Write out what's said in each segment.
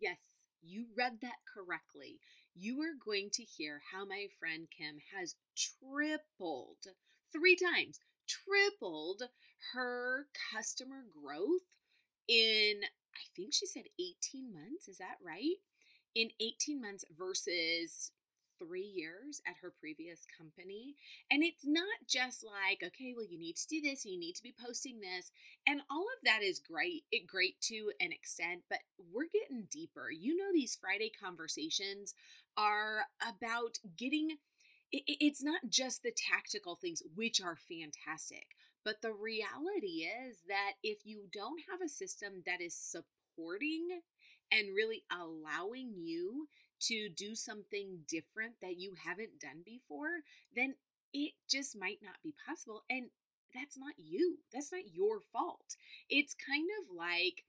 Yes, you read that correctly. You are going to hear how my friend Kim has tripled, three times, tripled her customer growth in, I think she said 18 months. Is that right? In 18 months versus three years at her previous company. And it's not just like, okay, well, you need to do this, you need to be posting this. And all of that is great, it great to an extent, but we're getting deeper. You know, these Friday conversations are about getting it's not just the tactical things, which are fantastic, but the reality is that if you don't have a system that is supporting and really allowing you to do something different that you haven't done before, then it just might not be possible. And that's not you. That's not your fault. It's kind of like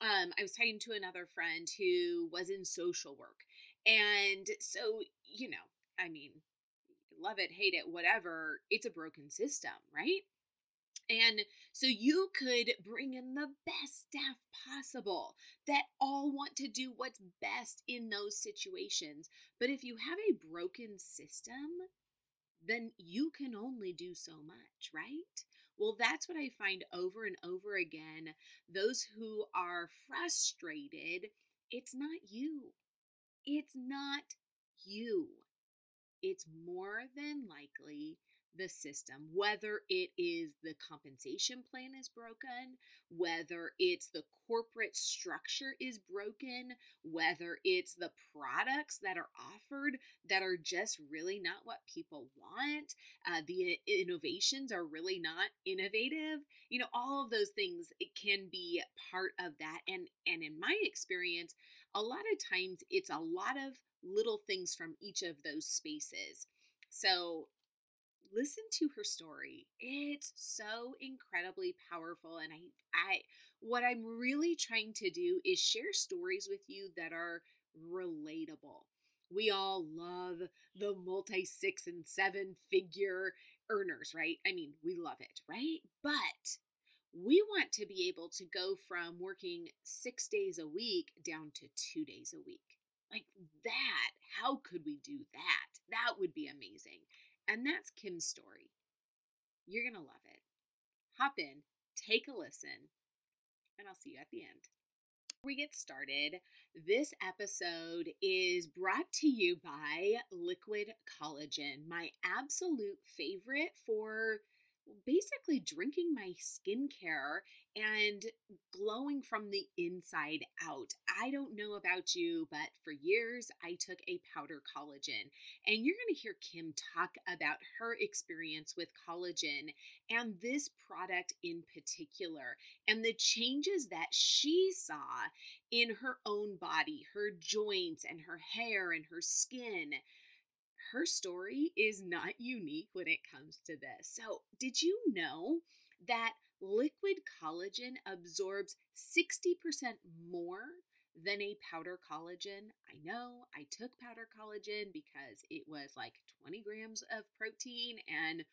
um, I was talking to another friend who was in social work. And so, you know, I mean, love it, hate it, whatever, it's a broken system, right? And so you could bring in the best staff possible that all want to do what's best in those situations. But if you have a broken system, then you can only do so much, right? Well, that's what I find over and over again. Those who are frustrated, it's not you. It's not you. It's more than likely the system, whether it is the compensation plan is broken, whether it's the corporate structure is broken, whether it's the products that are offered that are just really not what people want, uh, the innovations are really not innovative. You know, all of those things it can be part of that. And and in my experience, a lot of times it's a lot of little things from each of those spaces. So listen to her story. It's so incredibly powerful and I I what I'm really trying to do is share stories with you that are relatable. We all love the multi 6 and 7 figure earners, right? I mean, we love it, right? But we want to be able to go from working 6 days a week down to 2 days a week. Like that, how could we do that? That would be amazing. And that's Kim's story. You're going to love it. Hop in, take a listen, and I'll see you at the end. Before we get started, this episode is brought to you by Liquid Collagen, my absolute favorite for basically drinking my skincare and glowing from the inside out. I don't know about you, but for years I took a powder collagen. And you're going to hear Kim talk about her experience with collagen and this product in particular, and the changes that she saw in her own body, her joints, and her hair and her skin her story is not unique when it comes to this. So, did you know that liquid collagen absorbs 60% more than a powder collagen? I know I took powder collagen because it was like 20 grams of protein, and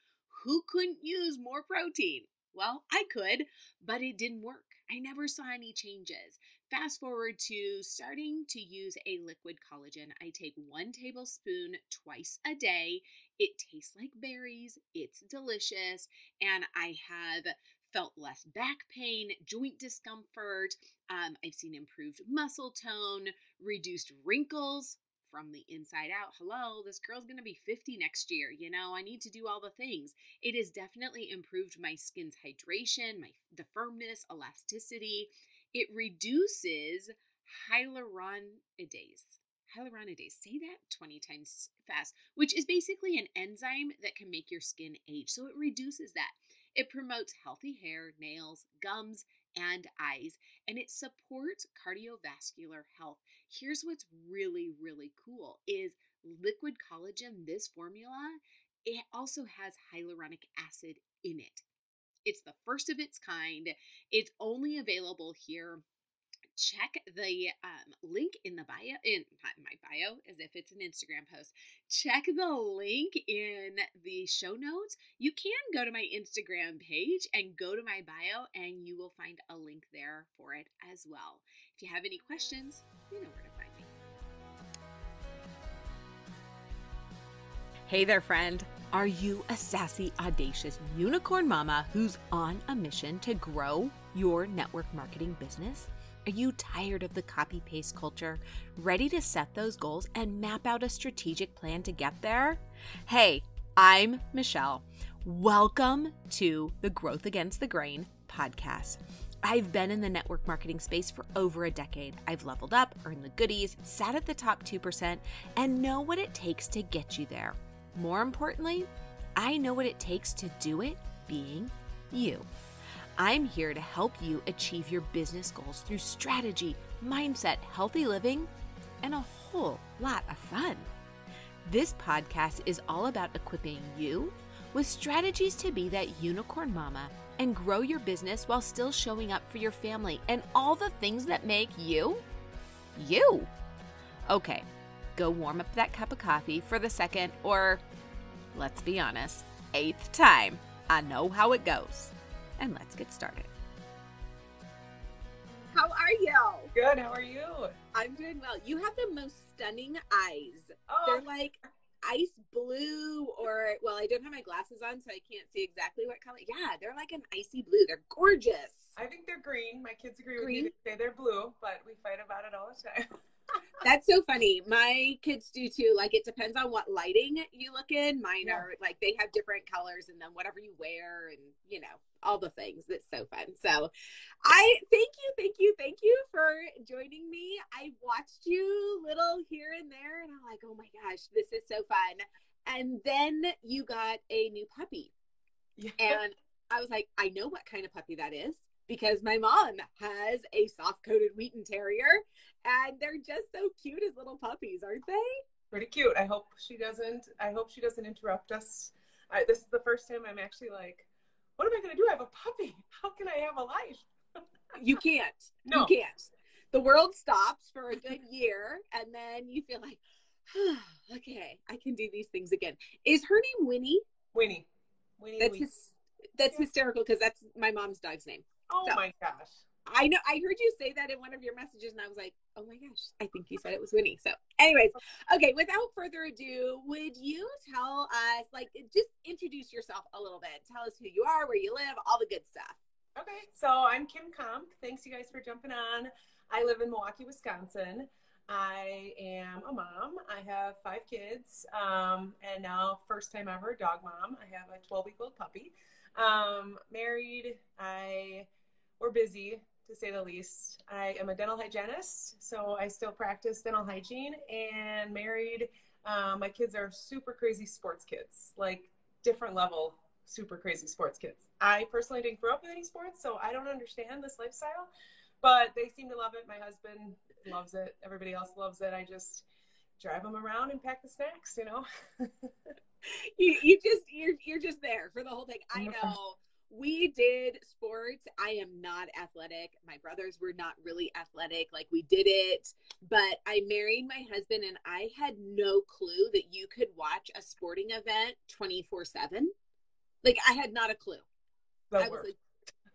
who couldn't use more protein? Well, I could, but it didn't work. I never saw any changes. Fast forward to starting to use a liquid collagen. I take one tablespoon twice a day. It tastes like berries, it's delicious, and I have felt less back pain, joint discomfort. Um, I've seen improved muscle tone, reduced wrinkles from the inside out. Hello, this girl's gonna be 50 next year. You know, I need to do all the things. It has definitely improved my skin's hydration, my the firmness, elasticity. It reduces hyaluronidase. Hyaluronidase, say that 20 times fast, which is basically an enzyme that can make your skin age. So it reduces that. It promotes healthy hair, nails, gums, and eyes, and it supports cardiovascular health. Here's what's really, really cool is liquid collagen, this formula, it also has hyaluronic acid in it. It's the first of its kind. It's only available here check the um, link in the bio in my bio as if it's an instagram post check the link in the show notes. You can go to my instagram page and go to my bio and you will find a link there for it as well. If you have any questions you know where to find me. Hey there friend are you a sassy audacious unicorn mama who's on a mission to grow your network marketing business are you tired of the copy paste culture? Ready to set those goals and map out a strategic plan to get there? Hey, I'm Michelle. Welcome to the Growth Against the Grain podcast. I've been in the network marketing space for over a decade. I've leveled up, earned the goodies, sat at the top 2%, and know what it takes to get you there. More importantly, I know what it takes to do it being you. I'm here to help you achieve your business goals through strategy, mindset, healthy living, and a whole lot of fun. This podcast is all about equipping you with strategies to be that unicorn mama and grow your business while still showing up for your family and all the things that make you you. Okay, go warm up that cup of coffee for the second or, let's be honest, eighth time. I know how it goes and let's get started. How are you? Good. How are you? I'm doing well. You have the most stunning eyes. Oh. They're like ice blue, or well, I don't have my glasses on, so I can't see exactly what color. Yeah, they're like an icy blue. They're gorgeous. I think they're green. My kids agree green? with me. They say they're blue, but we fight about it all the time. That's so funny. My kids do too. Like it depends on what lighting you look in. Mine yeah. are like they have different colors and then whatever you wear and you know, all the things. It's so fun. So I thank you, thank you, thank you for joining me. I watched you little here and there and I'm like, oh my gosh, this is so fun. And then you got a new puppy. Yeah. And I was like, I know what kind of puppy that is because my mom has a soft coated Wheaten Terrier and they're just so cute as little puppies, aren't they? Pretty cute. I hope she doesn't. I hope she doesn't interrupt us. I, this is the first time I'm actually like, what am I going to do? I have a puppy. How can I have a life? you can't. No. You can't. The world stops for a good year, and then you feel like, oh, okay, I can do these things again. Is her name Winnie? Winnie. Winnie. That's his, that's yeah. hysterical because that's my mom's dog's name. Oh so, my gosh. I know I heard you say that in one of your messages, and I was like, oh my gosh, I think you said it was Winnie. So, anyways, okay, without further ado, would you tell us, like, just introduce yourself a little bit? Tell us who you are, where you live, all the good stuff. Okay, so I'm Kim Comp. Thanks, you guys, for jumping on. I live in Milwaukee, Wisconsin. I am a mom. I have five kids, um, and now first time ever dog mom. I have a 12 week old puppy. Um, married. I we're busy to say the least. I am a dental hygienist, so I still practice dental hygiene. And married. Um, my kids are super crazy sports kids, like different level super crazy sports kids. I personally didn't grow up with any sports, so I don't understand this lifestyle, but they seem to love it. My husband loves it. Everybody else loves it. I just drive them around and pack the snacks, you know. you, you just you're you're just there for the whole thing. I know we did sports. I am not athletic. My brothers were not really athletic. Like we did it, but I married my husband and I had no clue that you could watch a sporting event 24/7. Like I had not a clue. That I was like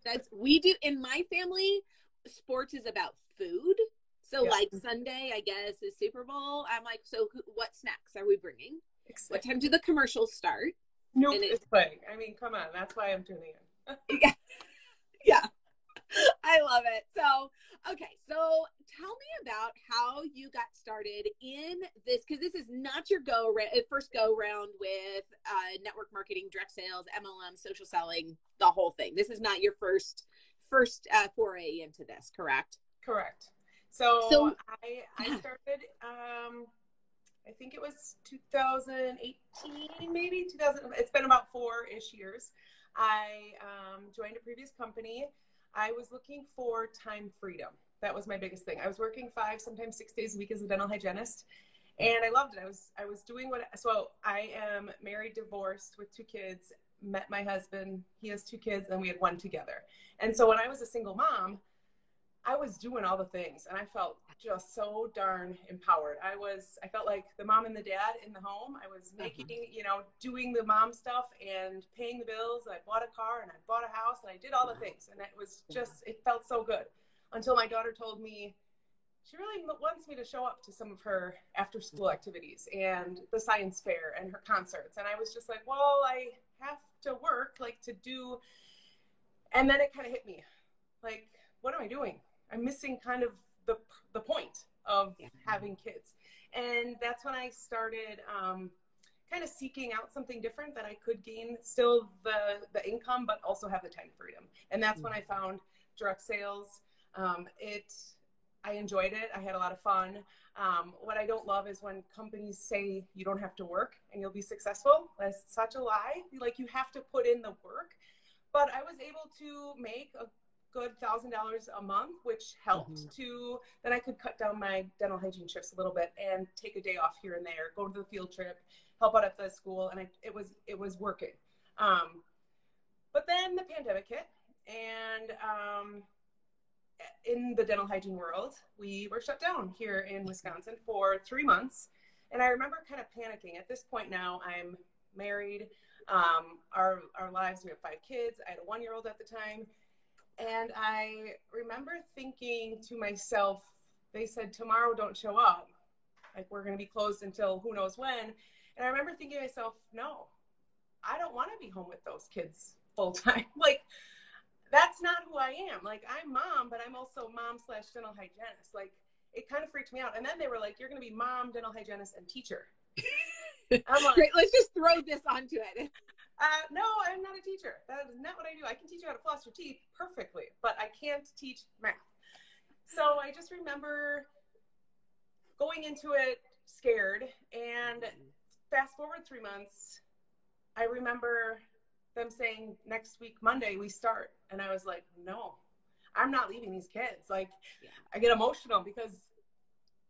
that's we do in my family sports is about food. So yeah. like Sunday, I guess is Super Bowl. I'm like, so who, what snacks are we bringing? Exactly. What time do the commercials start? No, nope, it's playing. I mean, come on, that's why I'm tuning in. Yeah, yeah, I love it. So, okay, so tell me about how you got started in this because this is not your go uh, first go round with uh, network marketing, direct sales, MLM, social selling, the whole thing. This is not your first first uh, foray into this, correct? Correct. So, so I I started um I think it was 2018, maybe 2000. It's been about four ish years. I um, joined a previous company. I was looking for time freedom. That was my biggest thing. I was working five, sometimes six days a week as a dental hygienist, and I loved it. I was I was doing what. So I am married, divorced, with two kids. Met my husband. He has two kids, and we had one together. And so when I was a single mom, I was doing all the things and I felt just so darn empowered. I was, I felt like the mom and the dad in the home. I was making, uh-huh. you know, doing the mom stuff and paying the bills. I bought a car and I bought a house and I did all the things. And it was just, it felt so good until my daughter told me she really wants me to show up to some of her after school activities and the science fair and her concerts. And I was just like, well, I have to work, like to do. And then it kind of hit me like, what am I doing? I'm missing kind of the the point of yeah. having kids, and that's when I started um, kind of seeking out something different that I could gain still the the income, but also have the time freedom. And that's mm-hmm. when I mm. found direct sales. Um, it I enjoyed it. I had a lot of fun. Um, what I don't love is when companies say you don't have to work and you'll be successful. That's such a lie. Like you have to put in the work. But I was able to make a good thousand dollars a month, which helped mm-hmm. to then I could cut down my dental hygiene shifts a little bit and take a day off here and there, go to the field trip, help out at the school, and I, it was it was working. Um, but then the pandemic hit, and um, in the dental hygiene world, we were shut down here in Wisconsin for three months. And I remember kind of panicking. At this point now, I'm married. Um, our our lives, we have five kids. I had a one year old at the time, and I remember thinking to myself, they said, tomorrow don't show up. Like, we're going to be closed until who knows when. And I remember thinking to myself, no, I don't want to be home with those kids full time. like, that's not who I am. Like, I'm mom, but I'm also mom slash dental hygienist. Like, it kind of freaked me out. And then they were like, you're going to be mom, dental hygienist, and teacher. I'm like, Great, let's just throw this onto it. Uh, no, I'm not a teacher. That is not what I do. I can teach you how to floss your teeth perfectly, but I can't teach math. So I just remember going into it scared. And fast forward three months, I remember them saying next week, Monday, we start. And I was like, no, I'm not leaving these kids. Like, yeah. I get emotional because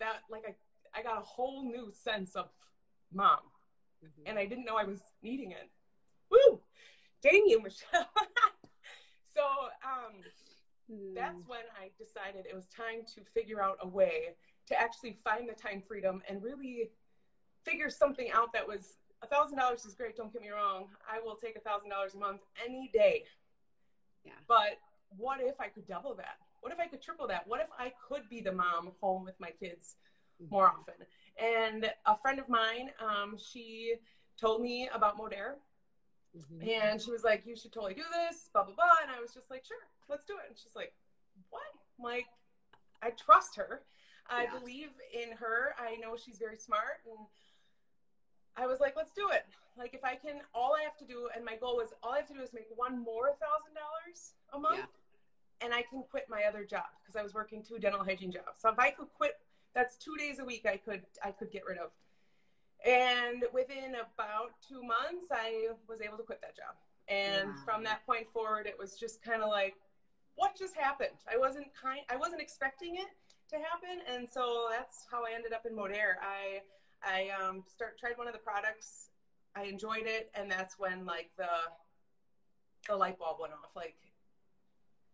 that, like, I, I got a whole new sense of mom. Mm-hmm. And I didn't know I was needing it woo, dang you, Michelle. so um, mm. that's when I decided it was time to figure out a way to actually find the time freedom and really figure something out that was a thousand dollars is great. Don't get me wrong. I will take a thousand dollars a month any day. Yeah. But what if I could double that? What if I could triple that? What if I could be the mom home with my kids mm-hmm. more often? And a friend of mine, um, she told me about Modere Mm-hmm. And she was like, You should totally do this, blah, blah, blah. And I was just like, Sure, let's do it. And she's like, What? I'm like, I trust her. I yeah. believe in her. I know she's very smart. And I was like, Let's do it. Like, if I can, all I have to do, and my goal was all I have to do is make one more thousand dollars a month. Yeah. And I can quit my other job because I was working two dental hygiene jobs. So if I could quit, that's two days a week I could I could get rid of. And within about two months, I was able to quit that job. And wow. from that point forward, it was just kind of like, what just happened? I wasn't kind, I wasn't expecting it to happen, and so that's how I ended up in Modere. I I um, start tried one of the products, I enjoyed it, and that's when like the the light bulb went off. Like,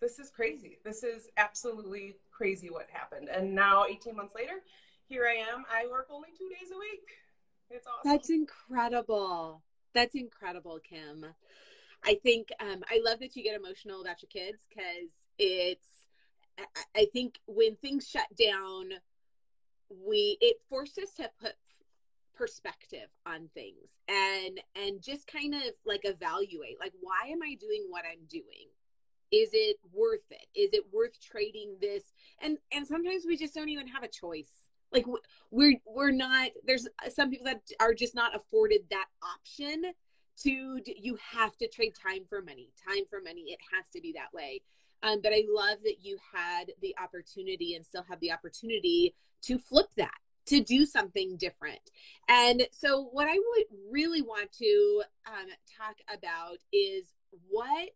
this is crazy. This is absolutely crazy what happened. And now, 18 months later, here I am. I work only two days a week. It's awesome. That's incredible. That's incredible, Kim. I think um, I love that you get emotional about your kids because it's. I think when things shut down, we it forced us to put perspective on things and and just kind of like evaluate like why am i doing what i'm doing is it worth it is it worth trading this and and sometimes we just don't even have a choice like we're we're not there's some people that are just not afforded that option to you have to trade time for money time for money it has to be that way. Um, but i love that you had the opportunity and still have the opportunity to flip that to do something different. And so what i would really want to um, talk about is what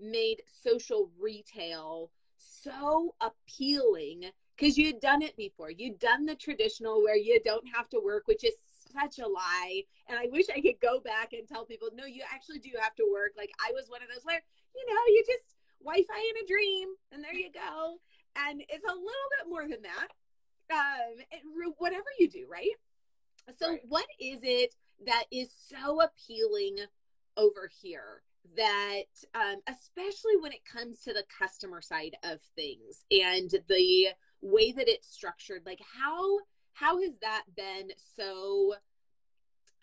made social retail so appealing because you had done it before. You'd done the traditional where you don't have to work, which is such a lie. And I wish I could go back and tell people, no, you actually do have to work. Like I was one of those where, you know, you just Wi Fi in a dream and there you go. and it's a little bit more than that. Um, it, whatever you do, right? So, right. what is it that is so appealing over here that, um, especially when it comes to the customer side of things and the way that it's structured, like how how has that been so?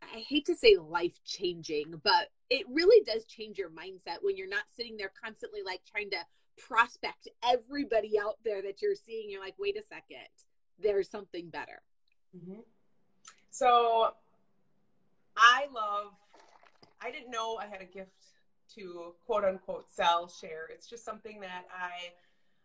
I hate to say life changing, but it really does change your mindset when you're not sitting there constantly like trying to prospect everybody out there that you're seeing. You're like, wait a second, there's something better. Mm-hmm. So I love, I didn't know I had a gift to quote unquote sell, share. It's just something that I,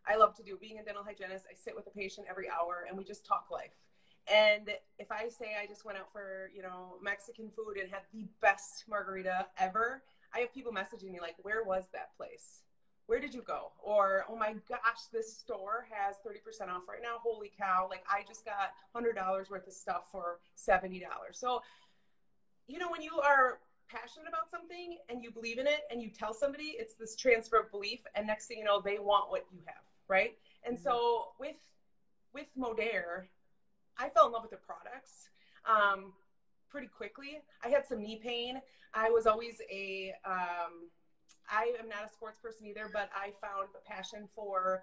I love to do. Being a dental hygienist, I sit with a patient every hour and we just talk life. And if I say I just went out for, you know, Mexican food and had the best margarita ever, I have people messaging me like, where was that place? Where did you go? Or, oh my gosh, this store has 30% off right now. Holy cow. Like, I just got $100 worth of stuff for $70. So, you know, when you are passionate about something and you believe in it and you tell somebody, it's this transfer of belief. And next thing you know, they want what you have. Right. And mm-hmm. so with, with Modere, I fell in love with the products um, pretty quickly. I had some knee pain. I was always a, um, I am not a sports person either, but I found a passion for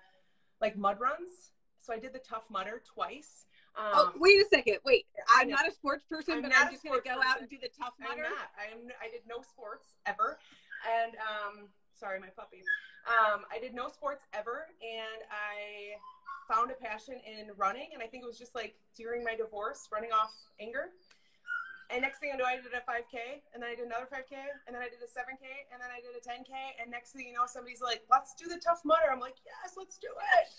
like mud runs. So I did the Tough Mudder twice. Um, oh, wait a second. Wait, I'm not a sports person, I'm but I'm just going to go person. out and do the Tough Mudder. I'm not. I'm, I did no sports ever. And um, sorry, my puppy. Um, I did no sports ever, and I found a passion in running. And I think it was just like during my divorce, running off anger. And next thing I know, I did a 5K, and then I did another 5K, and then I did a 7K, and then I did a 10K. And next thing you know, somebody's like, let's do the Tough Mudder. I'm like, yes, let's do it.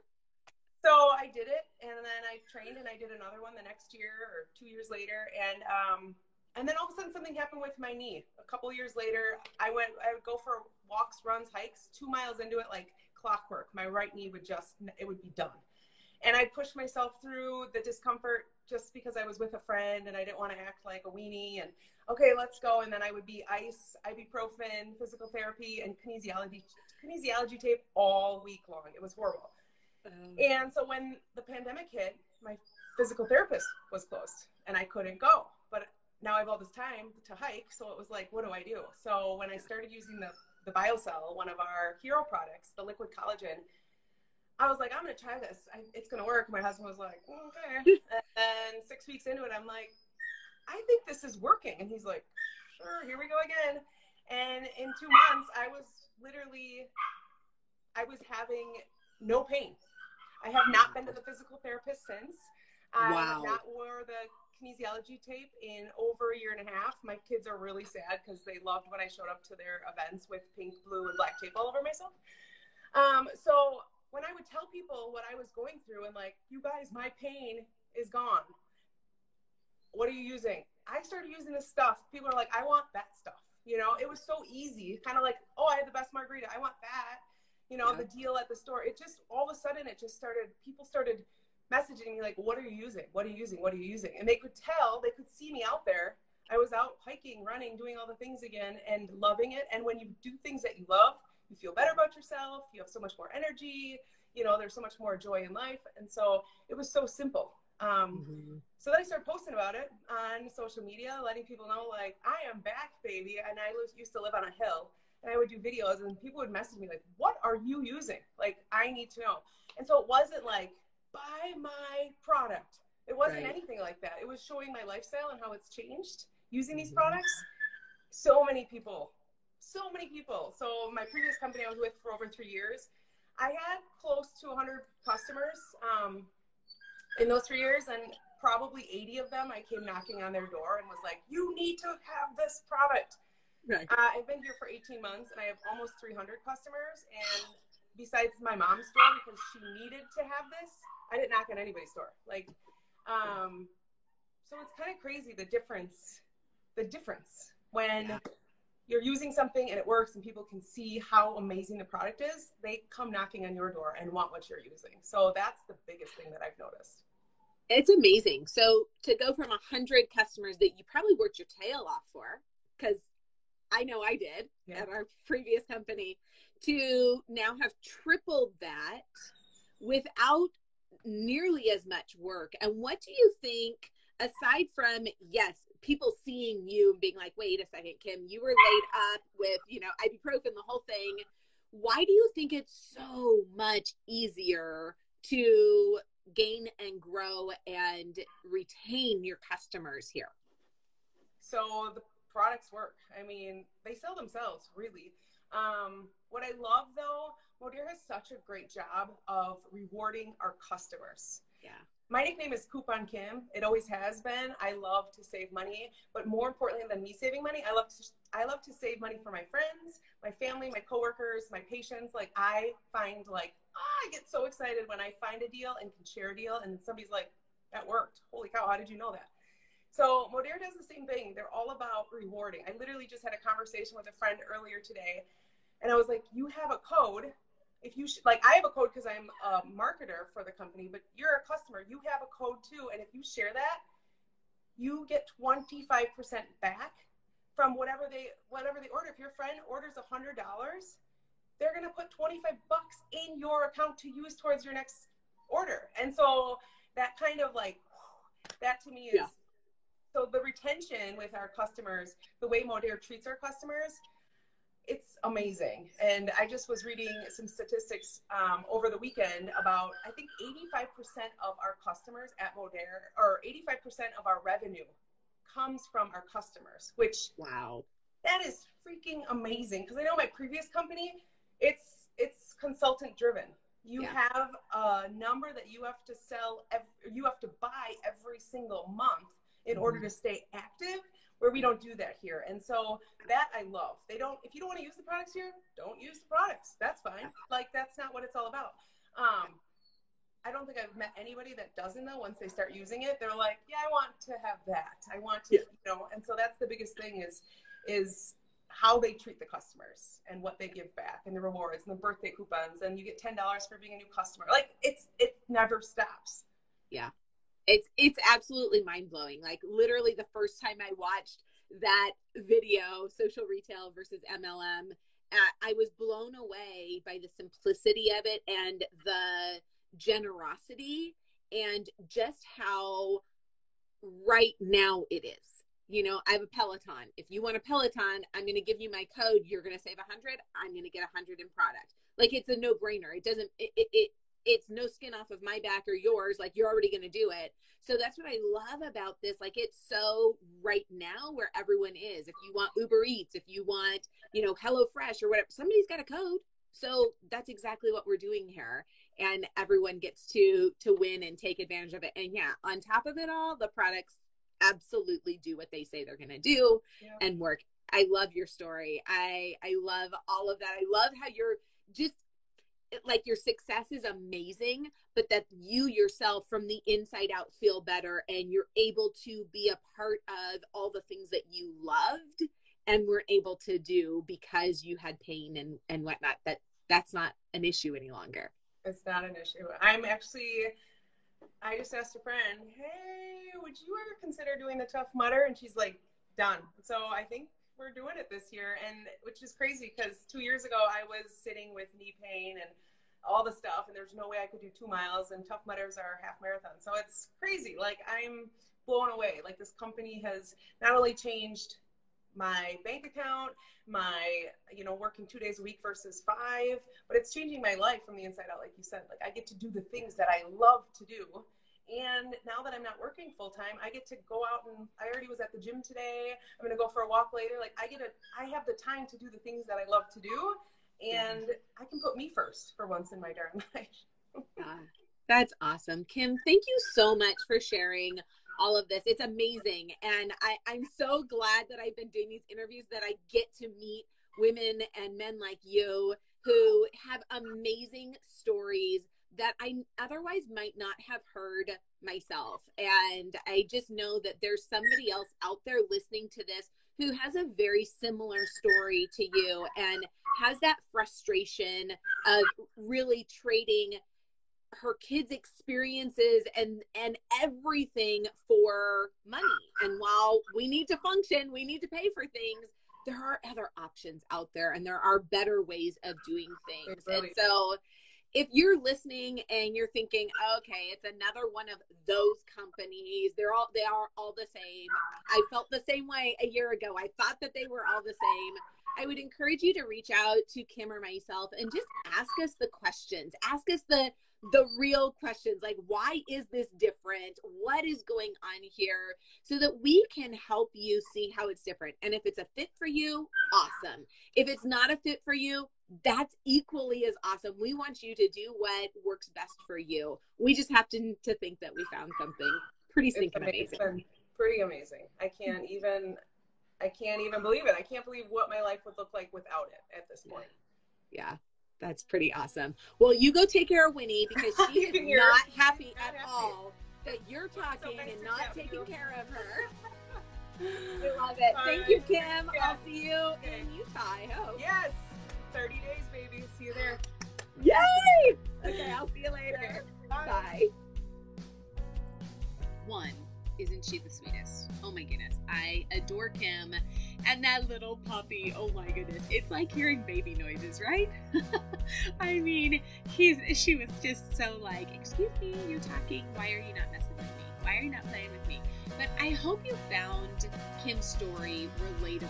so I did it, and then I trained, and I did another one the next year or two years later. And, um, and then all of a sudden something happened with my knee. A couple years later, I went, I would go for walks, runs, hikes, two miles into it, like clockwork. My right knee would just, it would be done. And I pushed myself through the discomfort just because I was with a friend and I didn't want to act like a weenie. And okay, let's go. And then I would be ice, ibuprofen, physical therapy, and kinesiology, kinesiology tape all week long. It was horrible. Um, and so when the pandemic hit, my physical therapist was closed and I couldn't go. But now I have all this time to hike. So it was like, what do I do? So when I started using the, the BioCell, one of our hero products, the liquid collagen, I was like, I'm gonna try this. I, it's gonna work. My husband was like, okay. and six weeks into it, I'm like, I think this is working. And he's like, sure, here we go again. And in two months, I was literally, I was having no pain. I have not been to the physical therapist since. I wow. have not wore the kinesiology tape in over a year and a half. My kids are really sad because they loved when I showed up to their events with pink, blue, and black tape all over myself. Um, so when I would tell people what I was going through and like, you guys, my pain is gone. What are you using? I started using this stuff. People are like, I want that stuff. You know, it was so easy. Kind of like, oh, I had the best margarita. I want that. You know, yeah. the deal at the store. It just all of a sudden it just started. People started messaging me like, what are you using? What are you using? What are you using? And they could tell. They could see me out there. I was out hiking, running, doing all the things again, and loving it. And when you do things that you love, you feel better about yourself you have so much more energy you know there's so much more joy in life and so it was so simple um, mm-hmm. so then i started posting about it on social media letting people know like i am back baby and i used to live on a hill and i would do videos and people would message me like what are you using like i need to know and so it wasn't like buy my product it wasn't right. anything like that it was showing my lifestyle and how it's changed using these mm-hmm. products so many people so many people. So my previous company I was with for over three years, I had close to 100 customers um, in those three years, and probably 80 of them I came knocking on their door and was like, "You need to have this product." Right. Uh, I've been here for 18 months, and I have almost 300 customers. And besides my mom's door, because she needed to have this, I didn't knock on anybody's door. Like, um, so it's kind of crazy the difference. The difference when yeah you're using something and it works and people can see how amazing the product is, they come knocking on your door and want what you're using. So that's the biggest thing that I've noticed. It's amazing. So to go from a hundred customers that you probably worked your tail off for, because I know I did yeah. at our previous company, to now have tripled that without nearly as much work. And what do you think, aside from, yes, people seeing you and being like, wait a second, Kim, you were laid up with, you know, ibuprofen, the whole thing. Why do you think it's so much easier to gain and grow and retain your customers here? So the products work. I mean, they sell themselves, really. Um, what I love though, Modere has such a great job of rewarding our customers. Yeah. My nickname is Coupon Kim. It always has been. I love to save money, but more importantly than me saving money, I love to I love to save money for my friends, my family, my coworkers, my patients. Like I find like oh, I get so excited when I find a deal and can share a deal, and somebody's like, "That worked! Holy cow! How did you know that?" So Modere does the same thing. They're all about rewarding. I literally just had a conversation with a friend earlier today, and I was like, "You have a code. If you sh- like, I have a code because I'm a marketer for the company, but you're a customer. You have a code too, and if you share that, you get 25% back from whatever they whatever they order. If your friend orders hundred dollars, they're gonna put 25 bucks in your account to use towards your next order. And so that kind of like that to me is yeah so the retention with our customers, the way Modere treats our customers, it's amazing. And I just was reading some statistics um, over the weekend about I think 85% of our customers at Modere, or 85% of our revenue comes from our customers, which wow, that is freaking amazing. Because I know my previous company, it's it's consultant driven. You yeah. have a number that you have to sell, every, you have to buy every single month in mm-hmm. order to stay active where we don't do that here. And so that I love. They don't if you don't want to use the products here, don't use the products. That's fine. Like that's not what it's all about. Um I don't think I've met anybody that doesn't though once they start using it. They're like, "Yeah, I want to have that. I want to, yeah. you know." And so that's the biggest thing is is how they treat the customers and what they give back and the rewards and the birthday coupons and you get $10 for being a new customer. Like it's it never stops. Yeah it's it's absolutely mind blowing. Like literally the first time I watched that video, social retail versus MLM, I was blown away by the simplicity of it and the generosity and just how right now it is. You know, I have a Peloton. If you want a Peloton, I'm going to give you my code. You're going to save a hundred. I'm going to get a hundred in product. Like it's a no brainer. It doesn't. It, it, it it's no skin off of my back or yours like you're already going to do it. So that's what i love about this like it's so right now where everyone is. If you want uber eats if you want you know hello fresh or whatever somebody's got a code. So that's exactly what we're doing here. And everyone gets to to win and take advantage of it. And yeah on top of it all the products absolutely do what they say they're going to do yeah. and work. I love your story. I i love all of that. I love how you're just like your success is amazing, but that you yourself from the inside out feel better and you're able to be a part of all the things that you loved and were able to do because you had pain and and whatnot. That that's not an issue any longer. It's not an issue. I'm actually. I just asked a friend, "Hey, would you ever consider doing the Tough Mudder? And she's like, "Done." So I think we're doing it this year, and which is crazy because two years ago I was sitting with knee pain and all the stuff, and there's no way I could do two miles, and Tough Mudders are half marathon. So it's crazy. Like I'm blown away. Like this company has not only changed my bank account, my you know working two days a week versus five, but it's changing my life from the inside out. Like you said, like I get to do the things that I love to do and now that I'm not working full time, I get to go out and I already was at the gym today. I'm going to go for a walk later. Like I get a, I have the time to do the things that I love to do. And I can put me first for once in my darn life. yeah, that's awesome. Kim, thank you so much for sharing all of this. It's amazing. And I, I'm so glad that I've been doing these interviews that I get to meet women and men like you who have amazing stories that I otherwise might not have heard myself. And I just know that there's somebody else out there listening to this who has a very similar story to you and has that frustration of really trading her kids experiences and and everything for money. And while we need to function we need to pay for things there are other options out there and there are better ways of doing things. And so if you're listening and you're thinking, okay, it's another one of those companies, they're all they are all the same. I felt the same way a year ago. I thought that they were all the same. I would encourage you to reach out to Kim or myself and just ask us the questions. Ask us the the real questions like why is this different? What is going on here? So that we can help you see how it's different. And if it's a fit for you awesome. If it's not a fit for you that's equally as awesome. We want you to do what works best for you. We just have to to think that we found something pretty stinking amazing. amazing. Pretty amazing. I can't even i can't even believe it. I can't believe what my life would look like without it at this point. Yeah that's pretty awesome. Well, you go take care of Winnie because she is not happy not at happy. all that you're talking so and not taking you. care of her. we love it. All Thank right. you, Kim. Yeah. I'll see you okay. in Utah. I hope. Yes. 30 days, baby. See you there. Yay! Okay, I'll see you later. Bye. Bye. One, isn't she the sweetest? Oh my goodness. I adore Kim and that little puppy. Oh my goodness. It's like hearing baby noises, right? I mean, he's she was just so like, "Excuse me, you're talking. Why are you not messing with me? Why are you not playing with me?" But I hope you found Kim's story relatable.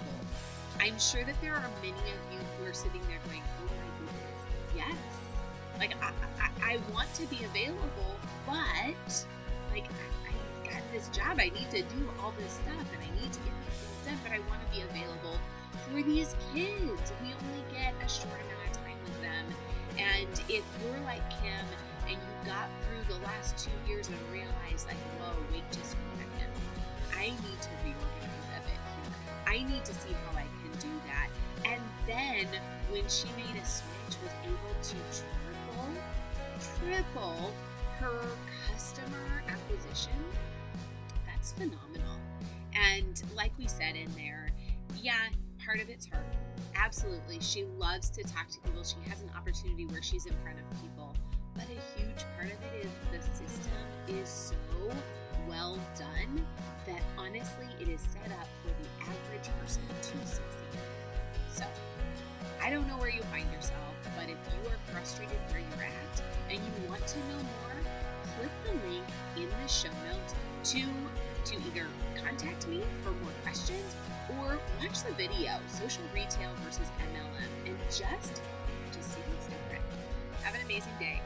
I'm sure that there are many of you who are sitting there going, "Oh my goodness, yes." Like I, I, I want to be available, but like this job. I need to do all this stuff, and I need to get these things done, but I want to be available for these kids. We only get a short amount of time with them. And if you're like Kim and you got through the last two years and realized, like, whoa, wait just a second, I need to reorganize a bit here. I need to see how I can do that. And then when she made a switch, was able to triple, triple her customer acquisition. That's phenomenal. And like we said in there, yeah, part of it's her. Absolutely. She loves to talk to people. She has an opportunity where she's in front of people. But a huge part of it is the system is so well done that honestly it is set up for the average person to succeed. So I don't know where you find yourself, but if you are frustrated where you're at and you want to know more, click the link in the show notes to to either contact me for more questions or watch the video, Social Retail versus MLM, and just, just see what's different. Have an amazing day.